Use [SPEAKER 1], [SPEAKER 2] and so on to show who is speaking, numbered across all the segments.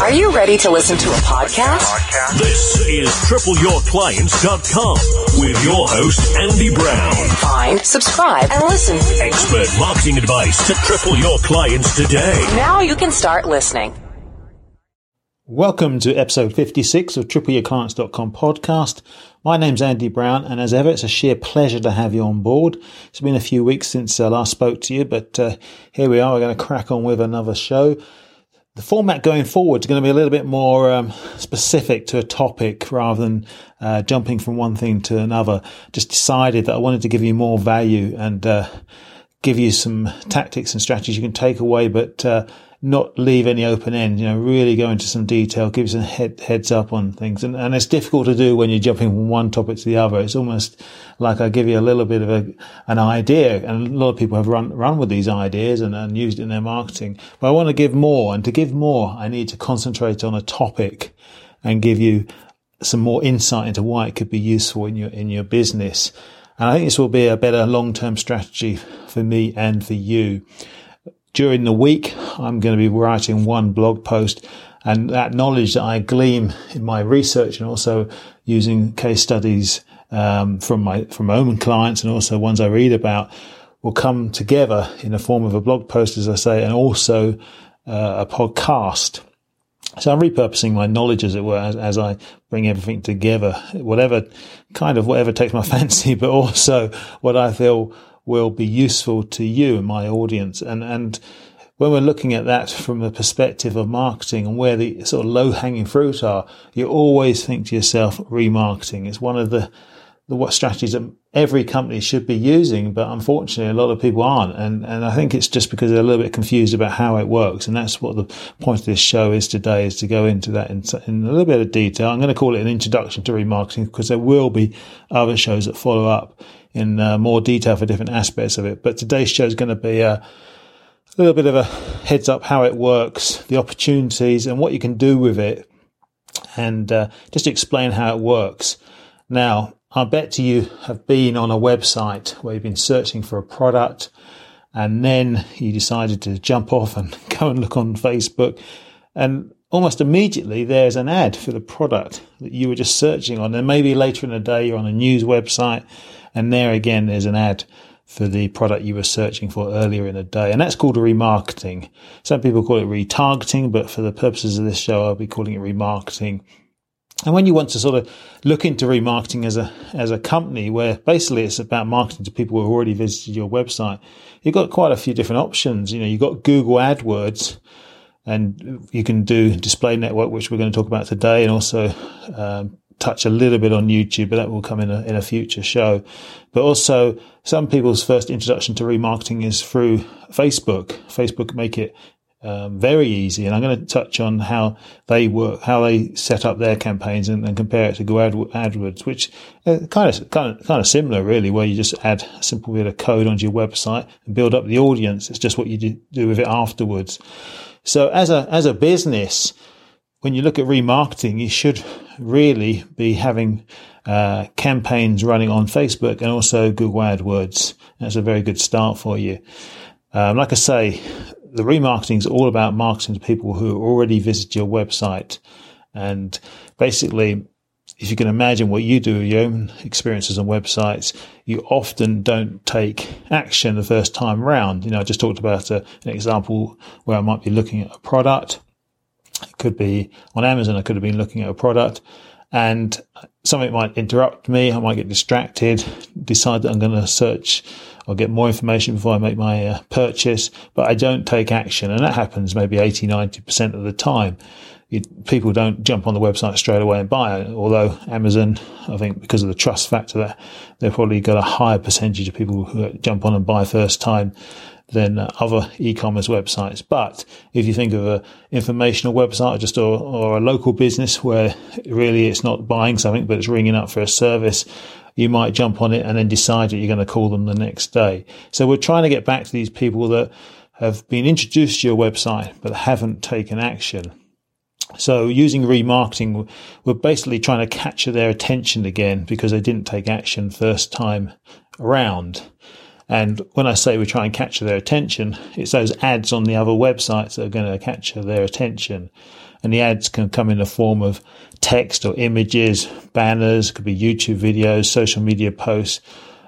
[SPEAKER 1] Are you ready to listen to a podcast?
[SPEAKER 2] This is TripleYourClients.com with your host, Andy Brown.
[SPEAKER 1] Find, subscribe, and listen.
[SPEAKER 2] Expert marketing advice to triple your clients today.
[SPEAKER 1] Now you can start listening.
[SPEAKER 3] Welcome to episode 56 of TripleYourClients.com podcast. My name's Andy Brown, and as ever, it's a sheer pleasure to have you on board. It's been a few weeks since I last spoke to you, but uh, here we are. We're going to crack on with another show. The format going forward is going to be a little bit more um, specific to a topic rather than uh, jumping from one thing to another. Just decided that I wanted to give you more value and uh, give you some tactics and strategies you can take away, but uh, not leave any open end. You know, really go into some detail, give some head, heads up on things, and, and it's difficult to do when you're jumping from one topic to the other. It's almost like I give you a little bit of a, an idea, and a lot of people have run run with these ideas and, and used it in their marketing. But I want to give more, and to give more, I need to concentrate on a topic and give you some more insight into why it could be useful in your in your business. And I think this will be a better long term strategy for me and for you during the week, I'm going to be writing one blog post and that knowledge that I glean in my research and also using case studies um, from my from my own clients and also ones I read about will come together in the form of a blog post, as I say, and also uh, a podcast. So I'm repurposing my knowledge, as it were, as, as, I bring everything together, whatever kind of whatever takes my fancy, but also what I feel will be useful to you and my audience. And, and when we're looking at that from the perspective of marketing and where the sort of low hanging fruit are, you always think to yourself, remarketing. is one of the, the what strategies that every company should be using, but unfortunately a lot of people aren't. And, and I think it's just because they're a little bit confused about how it works. And that's what the point of this show is today is to go into that in, in a little bit of detail. I'm going to call it an introduction to remarketing because there will be other shows that follow up in uh, more detail for different aspects of it. But today's show is going to be a, little bit of a heads up how it works, the opportunities, and what you can do with it, and uh, just explain how it works. Now, I bet you have been on a website where you've been searching for a product and then you decided to jump off and go and look on Facebook and almost immediately there's an ad for the product that you were just searching on. And maybe later in the day you're on a news website and there again there's an ad for the product you were searching for earlier in the day. And that's called remarketing. Some people call it retargeting, but for the purposes of this show, I'll be calling it remarketing. And when you want to sort of look into remarketing as a as a company, where basically it's about marketing to people who have already visited your website, you've got quite a few different options. You know, you've got Google AdWords, and you can do display network, which we're going to talk about today, and also um, touch a little bit on YouTube, but that will come in a, in a future show. But also, some people's first introduction to remarketing is through Facebook. Facebook make it um, very easy, and I'm going to touch on how they work, how they set up their campaigns, and, and compare it to Google AdWords, which uh, kind of kind of kind of similar, really, where you just add a simple bit of code onto your website and build up the audience. It's just what you do, do with it afterwards. So as a, as a business, when you look at remarketing, you should really be having uh, campaigns running on Facebook and also Google AdWords. That's a very good start for you. Um, like I say, the remarketing is all about marketing to people who already visit your website. And basically, if you can imagine what you do with your own experiences on websites, you often don't take action the first time round. You know, I just talked about a, an example where I might be looking at a product. It could be on Amazon. I could have been looking at a product and something might interrupt me. I might get distracted, decide that I'm going to search or get more information before I make my uh, purchase, but I don't take action. And that happens maybe 80, 90% of the time people don't jump on the website straight away and buy it. Although Amazon, I think because of the trust factor, that they've probably got a higher percentage of people who jump on and buy first time than other e-commerce websites. But if you think of an informational website, just or, or a local business where really it's not buying something, but it's ringing up for a service, you might jump on it and then decide that you're going to call them the next day. So we're trying to get back to these people that have been introduced to your website but haven't taken action. So using remarketing, we're basically trying to capture their attention again because they didn't take action first time around. And when I say we try and capture their attention, it's those ads on the other websites that are going to capture their attention. And the ads can come in the form of text or images, banners, could be YouTube videos, social media posts,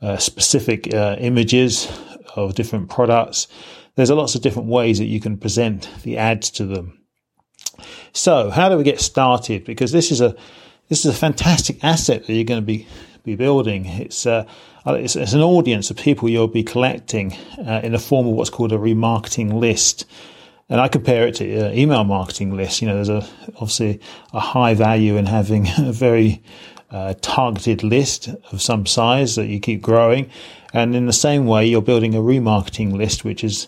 [SPEAKER 3] uh, specific uh, images of different products. There's lots of different ways that you can present the ads to them. So, how do we get started? Because this is a this is a fantastic asset that you're going to be be building. It's uh, it's, it's, an audience of people you'll be collecting uh, in the form of what's called a remarketing list. And I compare it to uh, email marketing list. You know, there's a obviously a high value in having a very uh, targeted list of some size that you keep growing. And in the same way, you're building a remarketing list, which is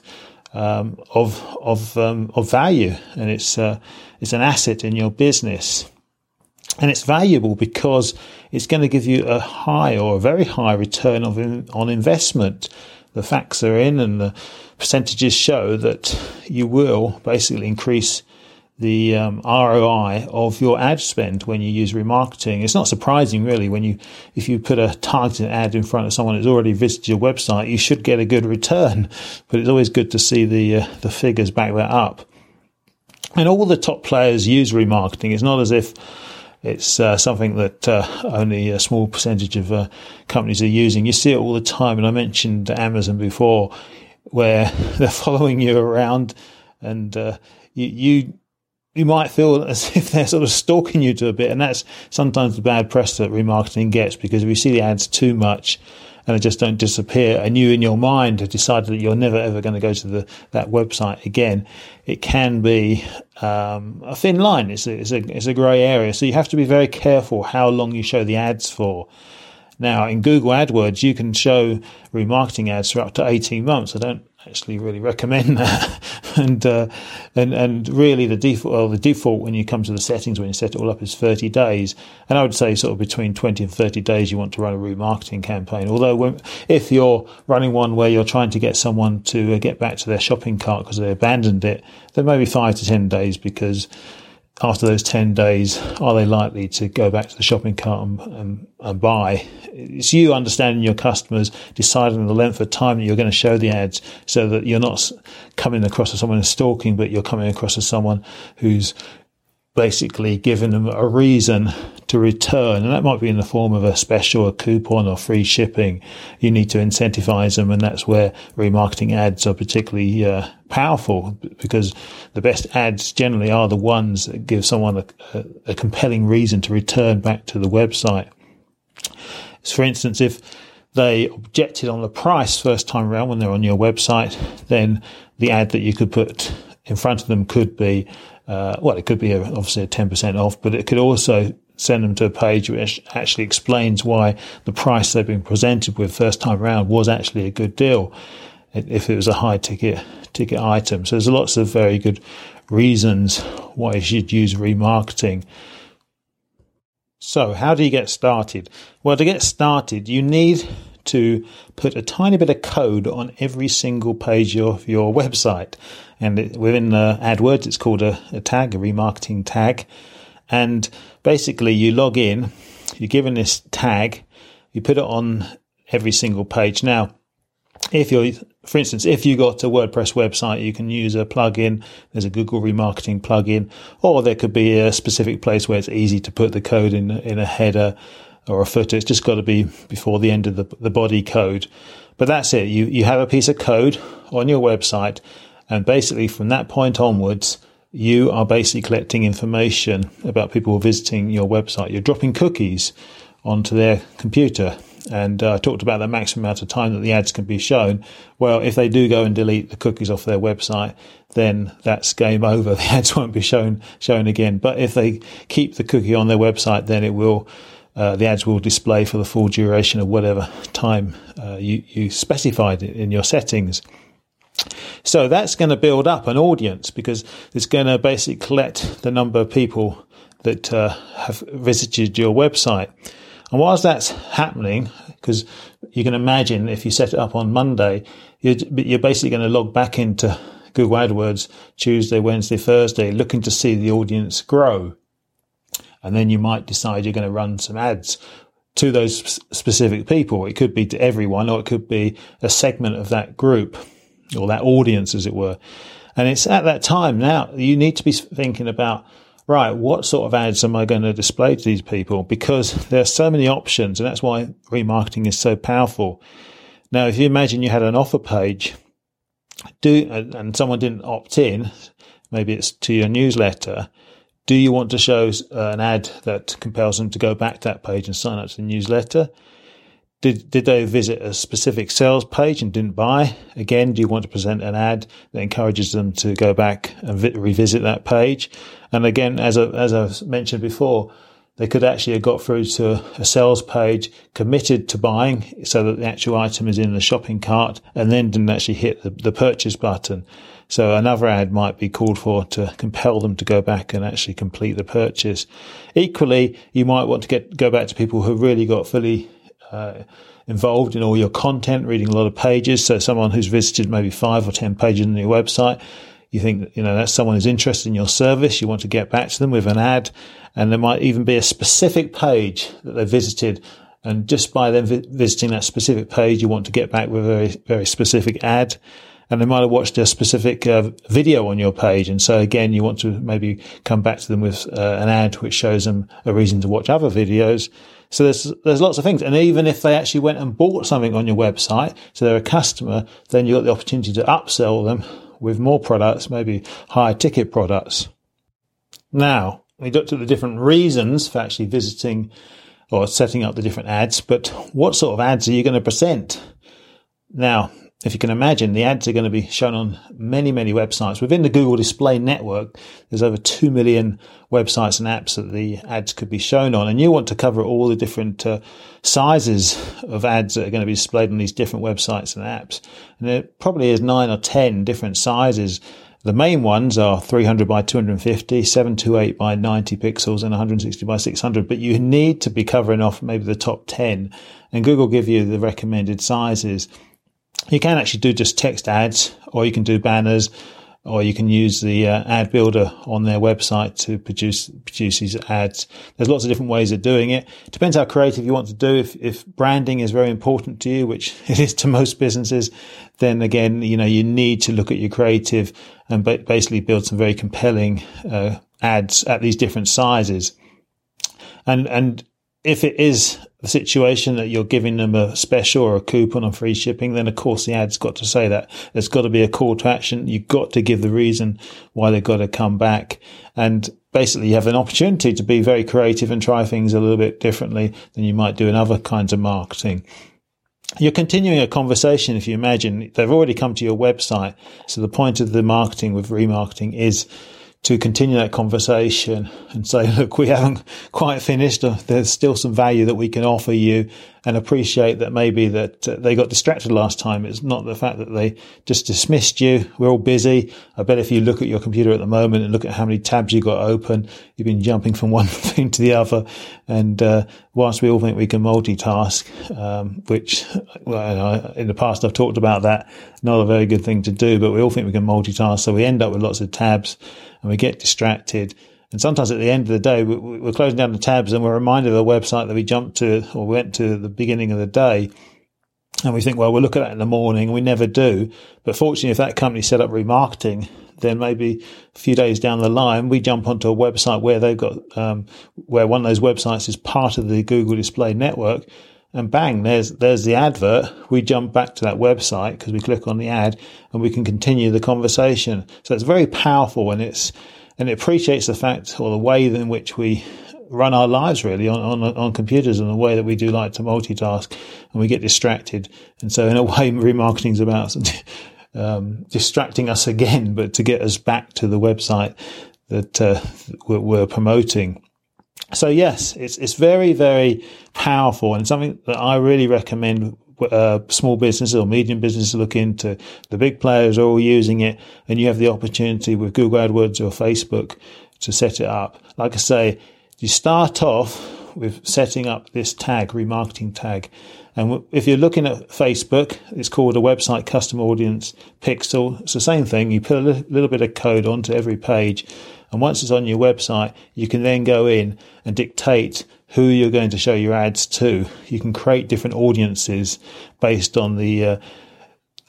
[SPEAKER 3] um, of of um, of value, and it's uh, it's an asset in your business. And it's valuable because it's going to give you a high or a very high return of in, on investment. The facts are in and the percentages show that you will basically increase the um, ROI of your ad spend when you use remarketing. It's not surprising really when you, if you put a targeted ad in front of someone who's already visited your website, you should get a good return. But it's always good to see the uh, the figures back that up. And all the top players use remarketing. It's not as if it's uh, something that uh, only a small percentage of uh, companies are using. You see it all the time, and I mentioned Amazon before, where they're following you around, and uh, you, you you might feel as if they're sort of stalking you to a bit, and that's sometimes the bad press that remarketing gets because if you see the ads too much, and they just don't disappear. And you, in your mind, have decided that you're never ever going to go to the, that website again. It can be um, a thin line. It's a, it's a it's a grey area. So you have to be very careful how long you show the ads for. Now, in Google AdWords, you can show remarketing ads for up to 18 months. I don't actually really recommend that. and, uh, and, and really the default, well, the default when you come to the settings, when you set it all up is 30 days. And I would say sort of between 20 and 30 days, you want to run a remarketing campaign. Although when, if you're running one where you're trying to get someone to uh, get back to their shopping cart because they abandoned it, then maybe five to 10 days because after those 10 days, are they likely to go back to the shopping cart and, and, and, buy? It's you understanding your customers, deciding the length of time that you're going to show the ads so that you're not coming across as someone who's stalking, but you're coming across as someone who's basically giving them a reason to return. And that might be in the form of a special, a coupon or free shipping. You need to incentivize them. And that's where remarketing ads are particularly uh, powerful because the best ads generally are the ones that give someone a, a, compelling reason to return back to the website. For instance, if they objected on the price first time around when they're on your website, then the ad that you could put in front of them could be uh, well, it could be a, obviously a 10% off, but it could also send them to a page which actually explains why the price they've been presented with first time around was actually a good deal if it was a high ticket ticket item. So there's lots of very good reasons why you should use remarketing. So how do you get started? Well, to get started, you need to put a tiny bit of code on every single page of your website. And it, within uh, AdWords, it's called a, a tag, a remarketing tag. And basically, you log in, you're given this tag, you put it on every single page. Now, if you're, for instance, if you've got a WordPress website, you can use a plugin. There's a Google remarketing plugin, or there could be a specific place where it's easy to put the code in in a header or a footer. It's just got to be before the end of the, the body code. But that's it. You you have a piece of code on your website, and basically from that point onwards, you are basically collecting information about people visiting your website. You're dropping cookies onto their computer. And uh, I talked about the maximum amount of time that the ads can be shown. Well, if they do go and delete the cookies off their website, then that's game over. The ads won't be shown shown again. But if they keep the cookie on their website, then it will. Uh, the ads will display for the full duration of whatever time uh, you, you specified in your settings. So that's going to build up an audience because it's going to basically collect the number of people that uh, have visited your website. And whilst that's happening, because you can imagine if you set it up on Monday, you're, you're basically going to log back into Google AdWords Tuesday, Wednesday, Thursday, looking to see the audience grow. And then you might decide you're going to run some ads to those specific people. It could be to everyone, or it could be a segment of that group or that audience, as it were. And it's at that time now you need to be thinking about right, what sort of ads am I going to display to these people? Because there are so many options, and that's why remarketing is so powerful. Now, if you imagine you had an offer page, do and someone didn't opt in, maybe it's to your newsletter. Do you want to show an ad that compels them to go back to that page and sign up to the newsletter? Did, did they visit a specific sales page and didn't buy? Again, do you want to present an ad that encourages them to go back and vi- revisit that page? And again, as, I, as I've mentioned before, they could actually have got through to a sales page, committed to buying so that the actual item is in the shopping cart and then didn't actually hit the, the purchase button. So another ad might be called for to compel them to go back and actually complete the purchase. Equally, you might want to get, go back to people who really got fully uh, involved in all your content, reading a lot of pages. So someone who's visited maybe five or 10 pages on your website, you think, you know, that's someone who's interested in your service. You want to get back to them with an ad. And there might even be a specific page that they visited. And just by them vi- visiting that specific page, you want to get back with a very, very specific ad and they might have watched a specific uh, video on your page. And so again, you want to maybe come back to them with uh, an ad which shows them a reason to watch other videos. So there's there's lots of things, and even if they actually went and bought something on your website, so they're a customer, then you've got the opportunity to upsell them with more products, maybe higher ticket products. Now we looked at the different reasons for actually visiting or setting up the different ads, but what sort of ads are you going to present? Now, if you can imagine, the ads are going to be shown on many, many websites. Within the Google Display Network, there's over 2 million websites and apps that the ads could be shown on. And you want to cover all the different uh, sizes of ads that are going to be displayed on these different websites and apps. And there probably is nine or 10 different sizes. The main ones are 300 by 250, 728 by 90 pixels, and 160 by 600. But you need to be covering off maybe the top 10. And Google give you the recommended sizes you can actually do just text ads or you can do banners or you can use the uh, ad builder on their website to produce produce these ads. There's lots of different ways of doing it. Depends how creative you want to do. If if branding is very important to you, which it is to most businesses, then again, you know, you need to look at your creative and ba- basically build some very compelling uh, ads at these different sizes. And and if it is situation that you're giving them a special or a coupon on free shipping, then of course the ad's got to say that. There's got to be a call to action. You've got to give the reason why they've got to come back. And basically you have an opportunity to be very creative and try things a little bit differently than you might do in other kinds of marketing. You're continuing a conversation if you imagine they've already come to your website. So the point of the marketing with remarketing is to continue that conversation and say, look, we haven't quite finished. There's still some value that we can offer you and appreciate that maybe that uh, they got distracted last time. It's not the fact that they just dismissed you. We're all busy. I bet if you look at your computer at the moment and look at how many tabs you got open, you've been jumping from one thing to the other. And uh, whilst we all think we can multitask, um, which well, in the past I've talked about that, not a very good thing to do, but we all think we can multitask. So we end up with lots of tabs and we get distracted. And sometimes at the end of the day, we're closing down the tabs and we're reminded of the website that we jumped to or went to at the beginning of the day. And we think, well, we'll look at that in the morning. We never do. But fortunately, if that company set up remarketing, then maybe a few days down the line, we jump onto a website where they've got, um, where one of those websites is part of the Google Display Network. And bang, there's, there's the advert. We jump back to that website because we click on the ad and we can continue the conversation. So it's very powerful and it's, and it appreciates the fact or the way in which we run our lives really on, on, on computers and the way that we do like to multitask and we get distracted. And so in a way, remarketing is about um, distracting us again, but to get us back to the website that uh, we're, we're promoting. So yes, it's it's very very powerful and something that I really recommend uh, small businesses or medium businesses look into. The big players are all using it, and you have the opportunity with Google AdWords or Facebook to set it up. Like I say, you start off with setting up this tag, remarketing tag. And if you're looking at Facebook, it's called a website custom audience pixel. It's the same thing. You put a little bit of code onto every page And once it's on your website, you can then go in and dictate who you're going to show your ads to. You can create different audiences based on the uh,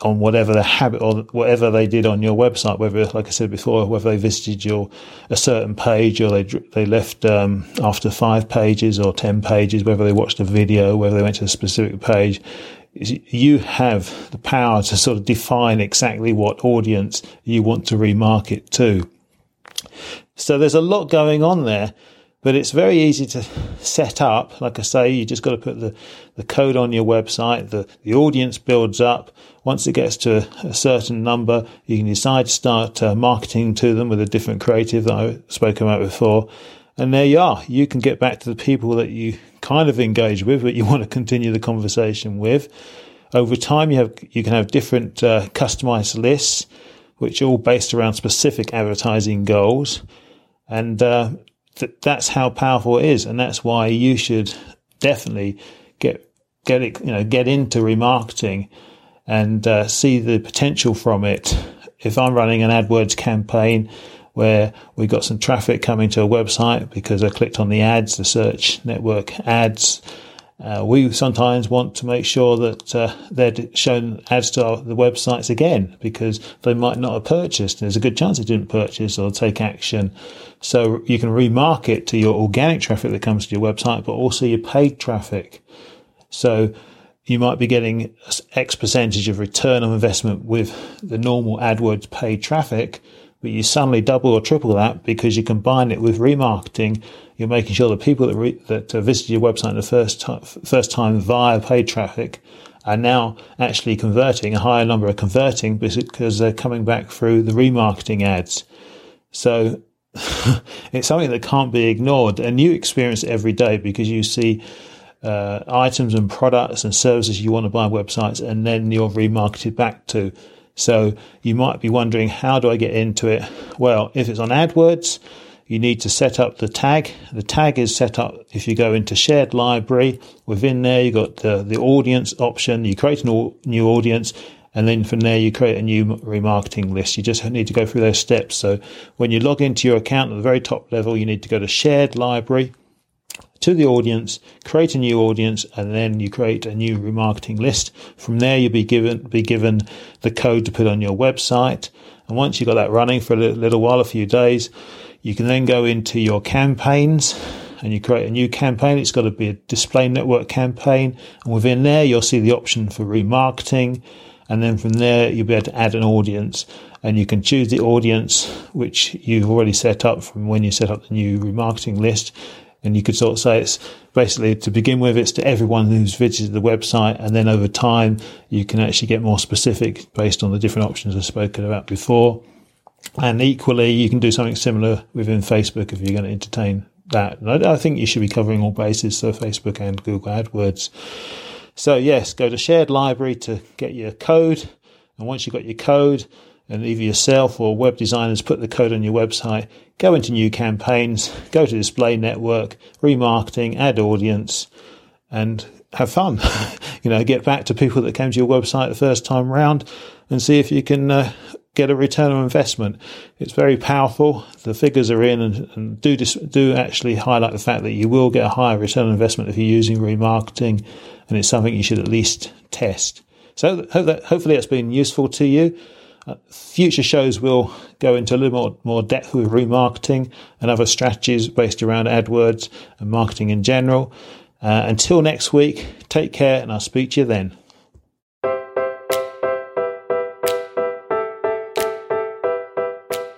[SPEAKER 3] on whatever the habit or whatever they did on your website, whether, like I said before, whether they visited your a certain page or they they left um, after five pages or ten pages, whether they watched a video, whether they went to a specific page. You have the power to sort of define exactly what audience you want to remarket to. So there's a lot going on there but it's very easy to set up. Like I say, you just got to put the, the code on your website. The, the audience builds up. Once it gets to a certain number, you can decide to start uh, marketing to them with a different creative that I spoke about before. And there you are. You can get back to the people that you kind of engage with, but you want to continue the conversation with. Over time, you have you can have different uh, customized lists, which are all based around specific advertising goals. And uh, th- that's how powerful it is, and that's why you should definitely get get it, you know, get into remarketing and uh, see the potential from it. If I'm running an AdWords campaign where we got some traffic coming to a website because I clicked on the ads, the search network ads, uh, we sometimes want to make sure that uh, they're shown ads to our, the websites again because they might not have purchased. There's a good chance they didn't purchase or take action. So you can remarket to your organic traffic that comes to your website, but also your paid traffic. So you might be getting X percentage of return on investment with the normal AdWords paid traffic, but you suddenly double or triple that because you combine it with remarketing you're making sure the people that re- that uh, visited your website the first time, first time via paid traffic are now actually converting a higher number are converting because they're coming back through the remarketing ads. So it's something that can't be ignored, and you experience it every day because you see uh, items and products and services you want to buy on websites, and then you're remarketed back to. So you might be wondering, how do I get into it? Well, if it's on AdWords, you need to set up the tag. The tag is set up if you go into shared library. Within there, you've got the, the audience option. You create a new audience and then from there you create a new remarketing list. You just need to go through those steps. So when you log into your account at the very top level, you need to go to shared library to the audience, create a new audience, and then you create a new remarketing list. From there, you'll be given be given the code to put on your website. And once you've got that running for a little, while, a few days, you can then go into your campaigns and you create a new campaign. It's got to be a display network campaign. And within there, you'll see the option for remarketing. And then from there, you'll be able to add an audience and you can choose the audience which you've already set up from when you set up the new remarketing list. And you could sort of say it's basically to begin with, it's to everyone who's visited the website. And then over time, you can actually get more specific based on the different options I've spoken about before. And equally, you can do something similar within Facebook if you're going to entertain that. And I, I think you should be covering all bases, so Facebook and Google AdWords. So yes, go to shared library to get your code. And once you've got your code, and either yourself or web designers put the code on your website, go into new campaigns, go to display network, remarketing, add audience, and have fun. you know, get back to people that came to your website the first time round and see if you can uh, get a return on investment. It's very powerful. The figures are in and, and do dis- do actually highlight the fact that you will get a higher return on investment if you're using remarketing, and it's something you should at least test. So hope that, hopefully that's been useful to you. Uh, future shows will go into a little more, more depth with remarketing and other strategies based around AdWords and marketing in general. Uh, until next week, take care and I'll speak to you then.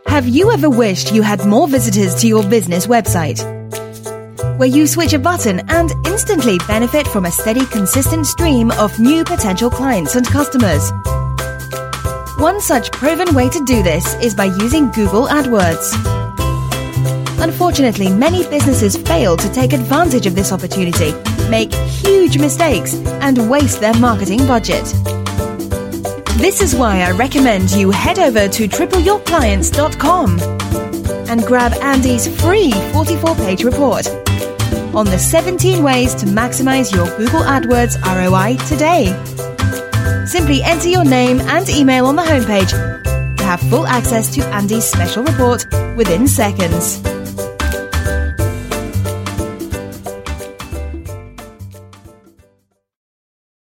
[SPEAKER 4] Have you ever wished you had more visitors to your business website? Where you switch a button and instantly benefit from a steady, consistent stream of new potential clients and customers. One such proven way to do this is by using Google AdWords. Unfortunately, many businesses fail to take advantage of this opportunity, make huge mistakes, and waste their marketing budget. This is why I recommend you head over to tripleyourclients.com and grab Andy's free 44 page report on the 17 ways to maximize your Google AdWords ROI today. Simply enter your name and email on the homepage to have full access to Andy's special report within seconds.